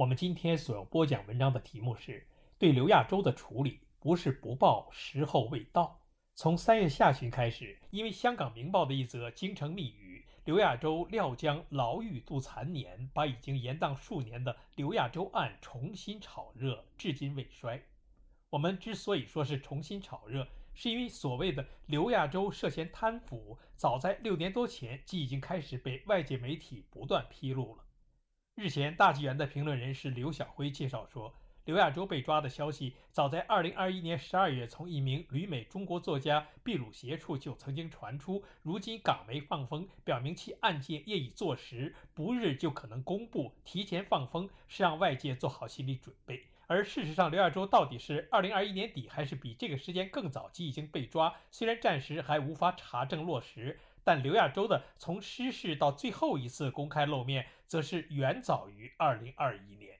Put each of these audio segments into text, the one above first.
我们今天所要播讲文章的题目是：对刘亚洲的处理不是不报，时候未到。从三月下旬开始，因为《香港明报》的一则京城密语，刘亚洲料将牢狱度残年，把已经延宕数年的刘亚洲案重新炒热，至今未衰。我们之所以说是重新炒热，是因为所谓的刘亚洲涉嫌贪腐，早在六年多前即已经开始被外界媒体不断披露了。日前，大纪元的评论人士刘晓辉介绍说，刘亚洲被抓的消息早在2021年12月从一名旅美中国作家秘鲁协处就曾经传出，如今港媒放风，表明其案件业已坐实，不日就可能公布。提前放风是让外界做好心理准备。而事实上，刘亚洲到底是2021年底还是比这个时间更早即已经被抓，虽然暂时还无法查证落实。但刘亚洲的从失事到最后一次公开露面，则是远早于2021年。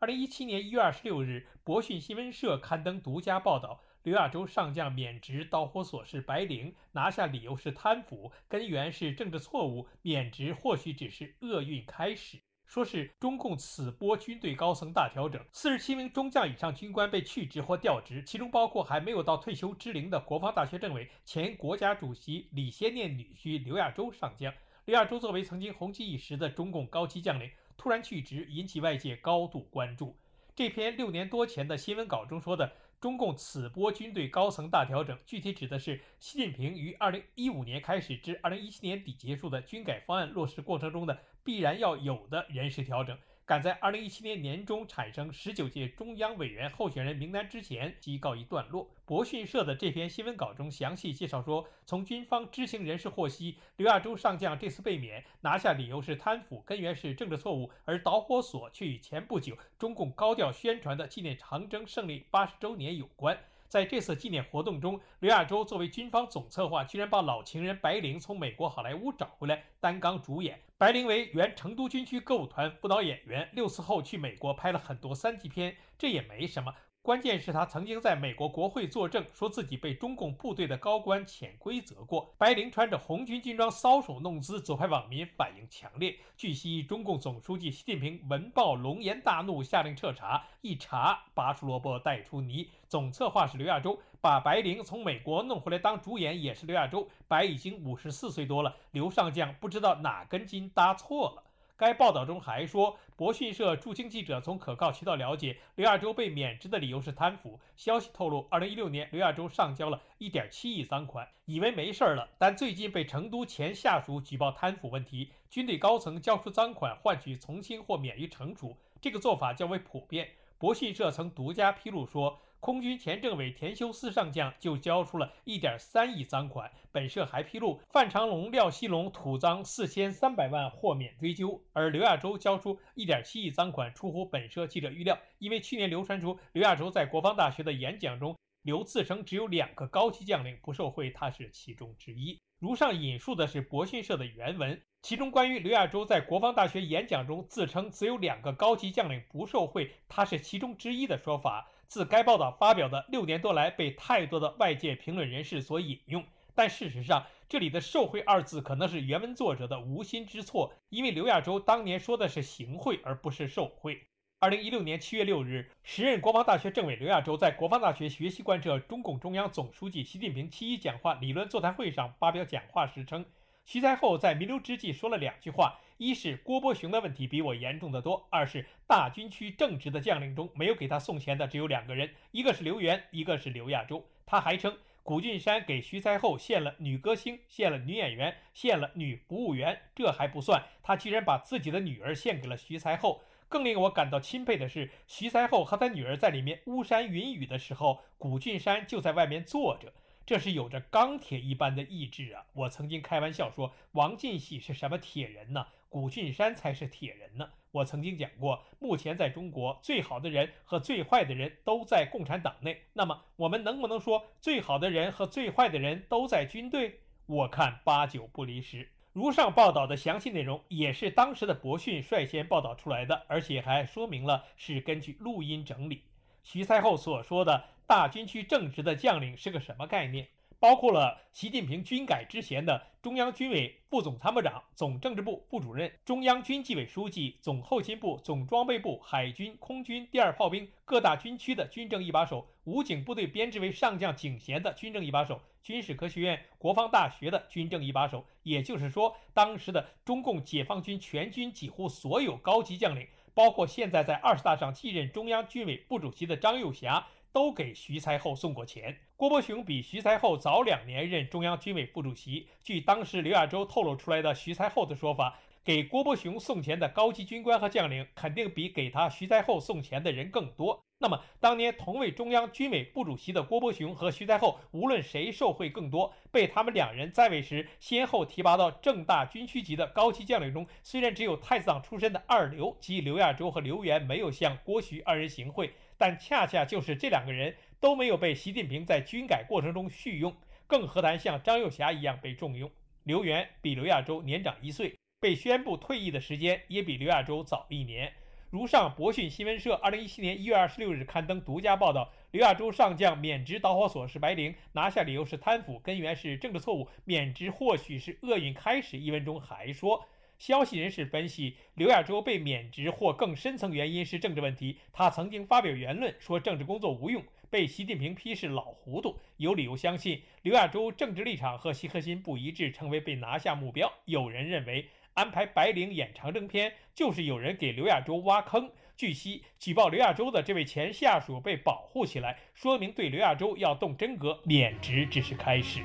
2017年1月26日，博讯新闻社刊登独家报道，刘亚洲上将免职导火索是白领，拿下理由是贪腐，根源是政治错误，免职或许只是厄运开始。说是中共此波军队高层大调整，四十七名中将以上军官被去职或调职，其中包括还没有到退休之龄的国防大学政委、前国家主席李先念女婿刘亚洲上将。李亚洲作为曾经红极一时的中共高级将领，突然去职，引起外界高度关注。这篇六年多前的新闻稿中说的。中共此波军队高层大调整，具体指的是习近平于二零一五年开始至二零一七年底结束的军改方案落实过程中的必然要有的人事调整。赶在二零一七年年中产生十九届中央委员候选人名单之前即告一段落。博讯社的这篇新闻稿中详细介绍说，从军方知情人士获悉，刘亚洲上将这次被免，拿下理由是贪腐，根源是政治错误，而导火索却与前不久中共高调宣传的纪念长征胜利八十周年有关。在这次纪念活动中，刘亚洲作为军方总策划，居然把老情人白灵从美国好莱坞找回来担纲主演。白灵为原成都军区歌舞团舞蹈演员，六次后去美国拍了很多三级片，这也没什么。关键是，他曾经在美国国会作证，说自己被中共部队的高官潜规则过。白灵穿着红军军装搔首弄姿，左派网民反应强烈。据悉，中共总书记习近平闻报龙颜大怒，下令彻查。一查，拔出萝卜带出泥。总策划是刘亚洲，把白灵从美国弄回来当主演也是刘亚洲。白已经五十四岁多了，刘上将不知道哪根筋搭错了。该报道中还说，博讯社驻京记者从可靠渠道了解，刘亚洲被免职的理由是贪腐。消息透露，二零一六年刘亚洲上交了一点七亿赃款，以为没事了。但最近被成都前下属举报贪腐问题，军队高层交出赃款换取从轻或免于惩处，这个做法较为普遍。博讯社曾独家披露说。空军前政委田修斯上将就交出了一点三亿赃款。本社还披露，范长龙、廖锡龙土赃四千三百万豁免追究，而刘亚洲交出一点七亿赃款，出乎本社记者预料。因为去年流传出刘亚洲在国防大学的演讲中，刘自称只有两个高级将领不受贿，他是其中之一。如上引述的是博讯社的原文，其中关于刘亚洲在国防大学演讲中自称只有两个高级将领不受贿，他是其中之一的说法。自该报道发表的六年多来，被太多的外界评论人士所引用。但事实上，这里的“受贿”二字可能是原文作者的无心之错，因为刘亚洲当年说的是行贿，而不是受贿。二零一六年七月六日，时任国防大学政委刘亚洲在国防大学学习贯彻中共中央总书记习近平七一讲话理论座谈会上发表讲话时称。徐才厚在弥留之际说了两句话：一是郭伯雄的问题比我严重的多；二是大军区正直的将领中没有给他送钱的只有两个人，一个是刘源，一个是刘亚洲。他还称古俊山给徐才厚献了女歌星，献了女演员，献了女服务员，这还不算，他居然把自己的女儿献给了徐才厚。更令我感到钦佩的是，徐才厚和他女儿在里面巫山云雨的时候，古俊山就在外面坐着。这是有着钢铁一般的意志啊！我曾经开玩笑说，王进喜是什么铁人呢？古俊山才是铁人呢。我曾经讲过，目前在中国最好的人和最坏的人都在共产党内。那么，我们能不能说最好的人和最坏的人都在军队？我看八九不离十。如上报道的详细内容也是当时的博讯率先报道出来的，而且还说明了是根据录音整理。徐才厚所说的大军区正直的将领是个什么概念？包括了习近平军改之前的中央军委副总参谋长、总政治部副主任、中央军纪委书记、总后勤部、总装备部、海军、空军、第二炮兵各大军区的军政一把手，武警部队编制为上将警衔的军政一把手，军事科学院、国防大学的军政一把手。也就是说，当时的中共解放军全军几乎所有高级将领，包括现在在二十大上继任中央军委副主席的张又侠。都给徐才厚送过钱。郭伯雄比徐才厚早两年任中央军委副主席。据当时刘亚洲透露出来的徐才厚的说法，给郭伯雄送钱的高级军官和将领，肯定比给他徐才厚送钱的人更多。那么，当年同为中央军委副主席的郭伯雄和徐才厚，无论谁受贿更多，被他们两人在位时先后提拔到正大军区级的高级将领中，虽然只有太子党出身的二流及刘亚洲和刘源没有向郭徐二人行贿。但恰恰就是这两个人都没有被习近平在军改过程中续用，更何谈像张又侠一样被重用？刘源比刘亚洲年长一岁，被宣布退役的时间也比刘亚洲早一年。如上博讯新闻社二零一七年一月二十六日刊登独家报道，刘亚洲上将免职导火索是白灵，拿下理由是贪腐，根源是政治错误，免职或许是厄运开始。一文中还说。消息人士分析，刘亚洲被免职或更深层原因是政治问题。他曾经发表言论说政治工作无用，被习近平批示老糊涂。有理由相信刘亚洲政治立场和习核心不一致，成为被拿下目标。有人认为安排白灵演长征片，就是有人给刘亚洲挖坑。据悉，举报刘亚洲的这位前下属被保护起来，说明对刘亚洲要动真格，免职只是开始。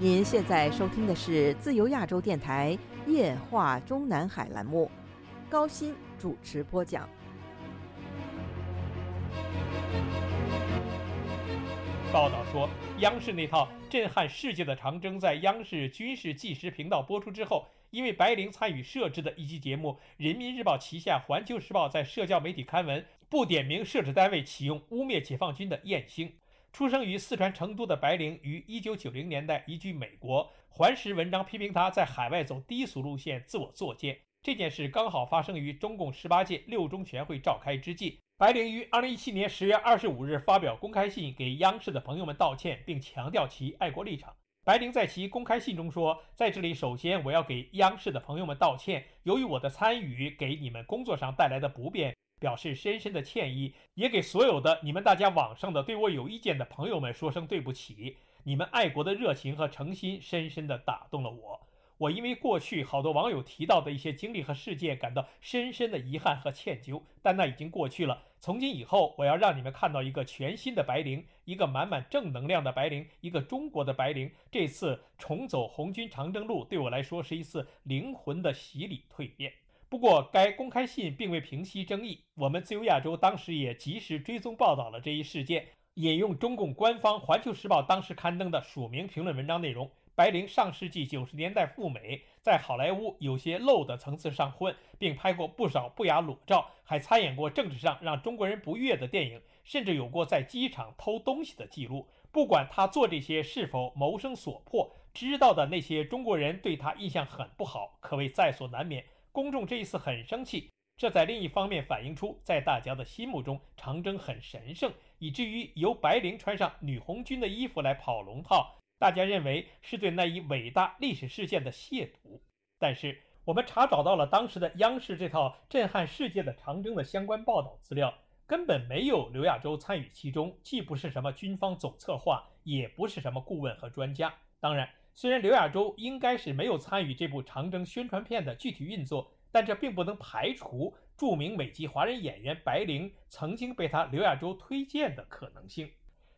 您现在收听的是自由亚洲电台夜话中南海栏目，高鑫主持播讲。报道说，央视那套震撼世界的长征在央视军事纪实频道播出之后，因为白灵参与设置的一期节目，《人民日报》旗下《环球时报》在社交媒体刊文，不点名设置单位，启用污蔑解放军的艳星。出生于四川成都的白灵，于1990年代移居美国。环时文章批评他在海外走低俗路线，自我作践。这件事刚好发生于中共十八届六中全会召开之际。白灵于2017年10月25日发表公开信，给央视的朋友们道歉，并强调其爱国立场。白灵在其公开信中说：“在这里，首先我要给央视的朋友们道歉，由于我的参与给你们工作上带来的不便。”表示深深的歉意，也给所有的你们大家网上的对我有意见的朋友们说声对不起。你们爱国的热情和诚心深深的打动了我。我因为过去好多网友提到的一些经历和事件感到深深的遗憾和歉疚，但那已经过去了。从今以后，我要让你们看到一个全新的白灵，一个满满正能量的白灵，一个中国的白灵。这次重走红军长征路，对我来说是一次灵魂的洗礼蜕变。不过，该公开信并未平息争议。我们自由亚洲当时也及时追踪报道了这一事件，引用中共官方《环球时报》当时刊登的署名评论文章内容：白灵上世纪九十年代赴美，在好莱坞有些漏的层次上混，并拍过不少不雅裸照，还参演过政治上让中国人不悦的电影，甚至有过在机场偷东西的记录。不管他做这些是否谋生所迫，知道的那些中国人对他印象很不好，可谓在所难免。公众这一次很生气，这在另一方面反映出，在大家的心目中，长征很神圣，以至于由白灵穿上女红军的衣服来跑龙套，大家认为是对那一伟大历史事件的亵渎。但是，我们查找到了当时的央视这套震撼世界的长征的相关报道资料，根本没有刘亚洲参与其中，既不是什么军方总策划，也不是什么顾问和专家。当然。虽然刘亚洲应该是没有参与这部长征宣传片的具体运作，但这并不能排除著名美籍华人演员白灵曾经被他刘亚洲推荐的可能性。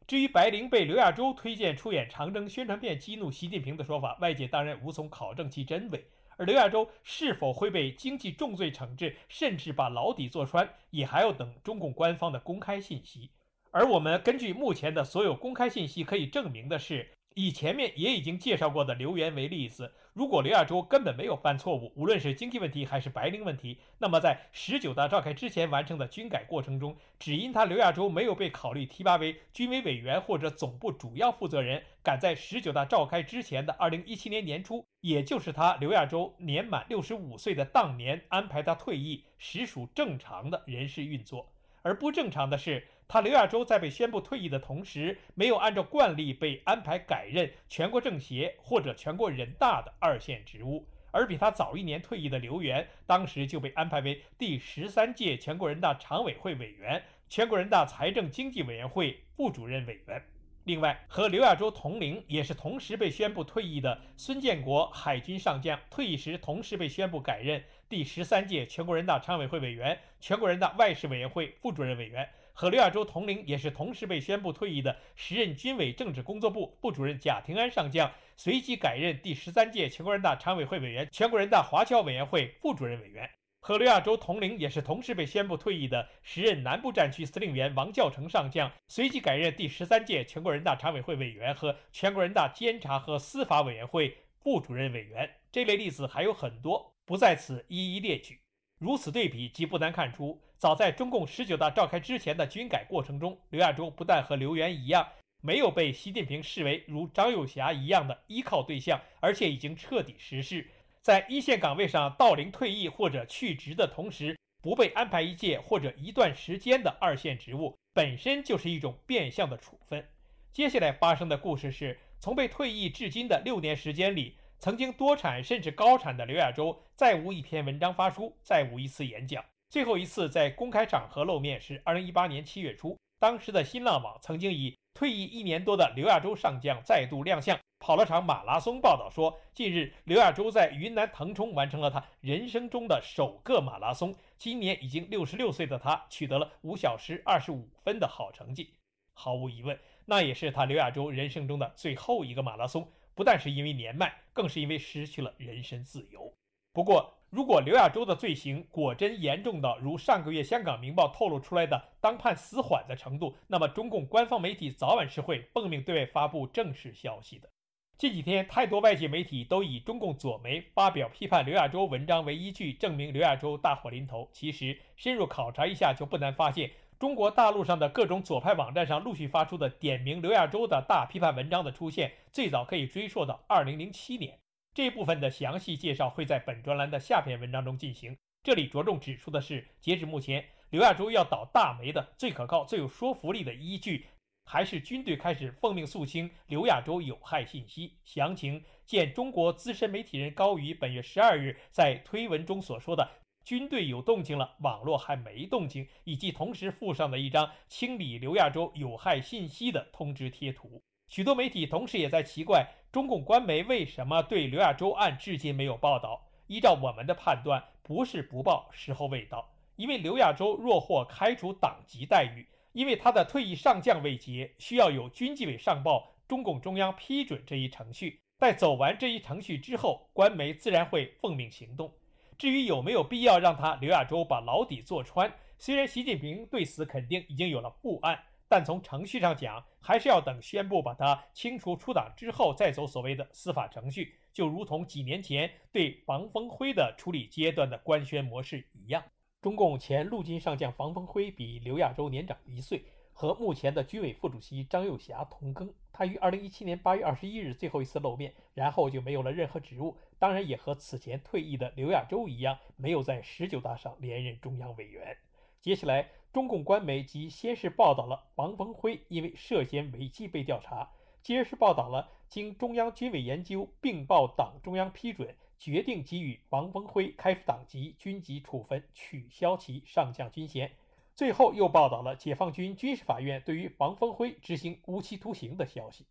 至于白灵被刘亚洲推荐出演长征宣传片激怒习近平的说法，外界当然无从考证其真伪。而刘亚洲是否会被经济重罪惩治，甚至把牢底坐穿，也还要等中共官方的公开信息。而我们根据目前的所有公开信息，可以证明的是。以前面也已经介绍过的刘源为例子，如果刘亚洲根本没有犯错误，无论是经济问题还是白领问题，那么在十九大召开之前完成的军改过程中，只因他刘亚洲没有被考虑提拔为军委委员或者总部主要负责人，赶在十九大召开之前的二零一七年年初，也就是他刘亚洲年满六十五岁的当年安排他退役，实属正常的人事运作。而不正常的是。他刘亚洲在被宣布退役的同时，没有按照惯例被安排改任全国政协或者全国人大的二线职务，而比他早一年退役的刘源，当时就被安排为第十三届全国人大常委会委员、全国人大财政经济委员会副主任委员。另外，和刘亚洲同龄，也是同时被宣布退役的孙建国海军上将，退役时同时被宣布改任第十三届全国人大常委会委员、全国人大外事委员会副主任委员。和刘亚洲同龄，也是同时被宣布退役的时任军委政治工作部副主任贾廷安上将，随即改任第十三届全国人大常委会委员、全国人大华侨委员会副主任委员。和刘亚洲同龄，也是同时被宣布退役的时任南部战区司令员王教成上将，随即改任第十三届全国人大常委会委员和全国人大监察和司法委员会副主任委员。这类例子还有很多，不在此一一列举。如此对比，即不难看出。早在中共十九大召开之前的军改过程中，刘亚洲不但和刘源一样没有被习近平视为如张又侠一样的依靠对象，而且已经彻底实施在一线岗位上到龄退役或者去职的同时，不被安排一届或者一段时间的二线职务，本身就是一种变相的处分。接下来发生的故事是，从被退役至今的六年时间里，曾经多产甚至高产的刘亚洲，再无一篇文章发书，再无一次演讲。最后一次在公开场合露面是二零一八年七月初，当时的新浪网曾经以退役一年多的刘亚洲上将再度亮相，跑了场马拉松，报道说，近日刘亚洲在云南腾冲完成了他人生中的首个马拉松。今年已经六十六岁的他取得了五小时二十五分的好成绩，毫无疑问，那也是他刘亚洲人生中的最后一个马拉松。不但是因为年迈，更是因为失去了人身自由。不过，如果刘亚洲的罪行果真严重到如上个月香港《明报》透露出来的当判死缓的程度，那么中共官方媒体早晚是会奉命对外发布正式消息的。近几天，太多外界媒体都以中共左媒发表批判刘亚洲文章为依据，证明刘亚洲大祸临头。其实深入考察一下，就不难发现，中国大陆上的各种左派网站上陆续发出的点名刘亚洲的大批判文章的出现，最早可以追溯到2007年。这部分的详细介绍会在本专栏的下篇文章中进行。这里着重指出的是，截止目前，刘亚洲要倒大霉的最可靠、最有说服力的依据，还是军队开始奉命肃清刘亚洲有害信息。详情见中国资深媒体人高宇本月十二日在推文中所说的“军队有动静了，网络还没动静”，以及同时附上的一张清理刘亚洲有害信息的通知贴图。许多媒体同时也在奇怪，中共官媒为什么对刘亚洲案至今没有报道？依照我们的判断，不是不报，时候未到。因为刘亚洲若获开除党籍待遇，因为他的退役上将未结，需要有军纪委上报中共中央批准这一程序。待走完这一程序之后，官媒自然会奉命行动。至于有没有必要让他刘亚洲把牢底坐穿，虽然习近平对此肯定已经有了复案。但从程序上讲，还是要等宣布把他清除出党之后，再走所谓的司法程序，就如同几年前对房峰辉的处理阶段的官宣模式一样。中共前陆军上将房峰辉比刘亚洲年长一岁，和目前的军委副主席张又侠同庚。他于二零一七年八月二十一日最后一次露面，然后就没有了任何职务，当然也和此前退役的刘亚洲一样，没有在十九大上连任中央委员。接下来。中共官媒及先是报道了王峰辉因为涉嫌违纪被调查，接着是报道了经中央军委研究并报党中央批准，决定给予王峰辉开除党籍、军籍处分、取消其上将军衔，最后又报道了解放军军事法院对于王峰辉执行无期徒刑的消息。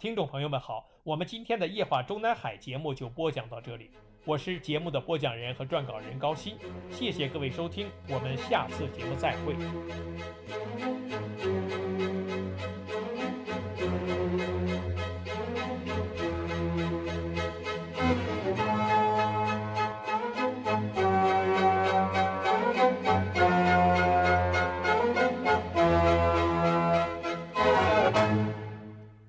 听众朋友们好，我们今天的夜话中南海节目就播讲到这里。我是节目的播讲人和撰稿人高鑫，谢谢各位收听，我们下次节目再会。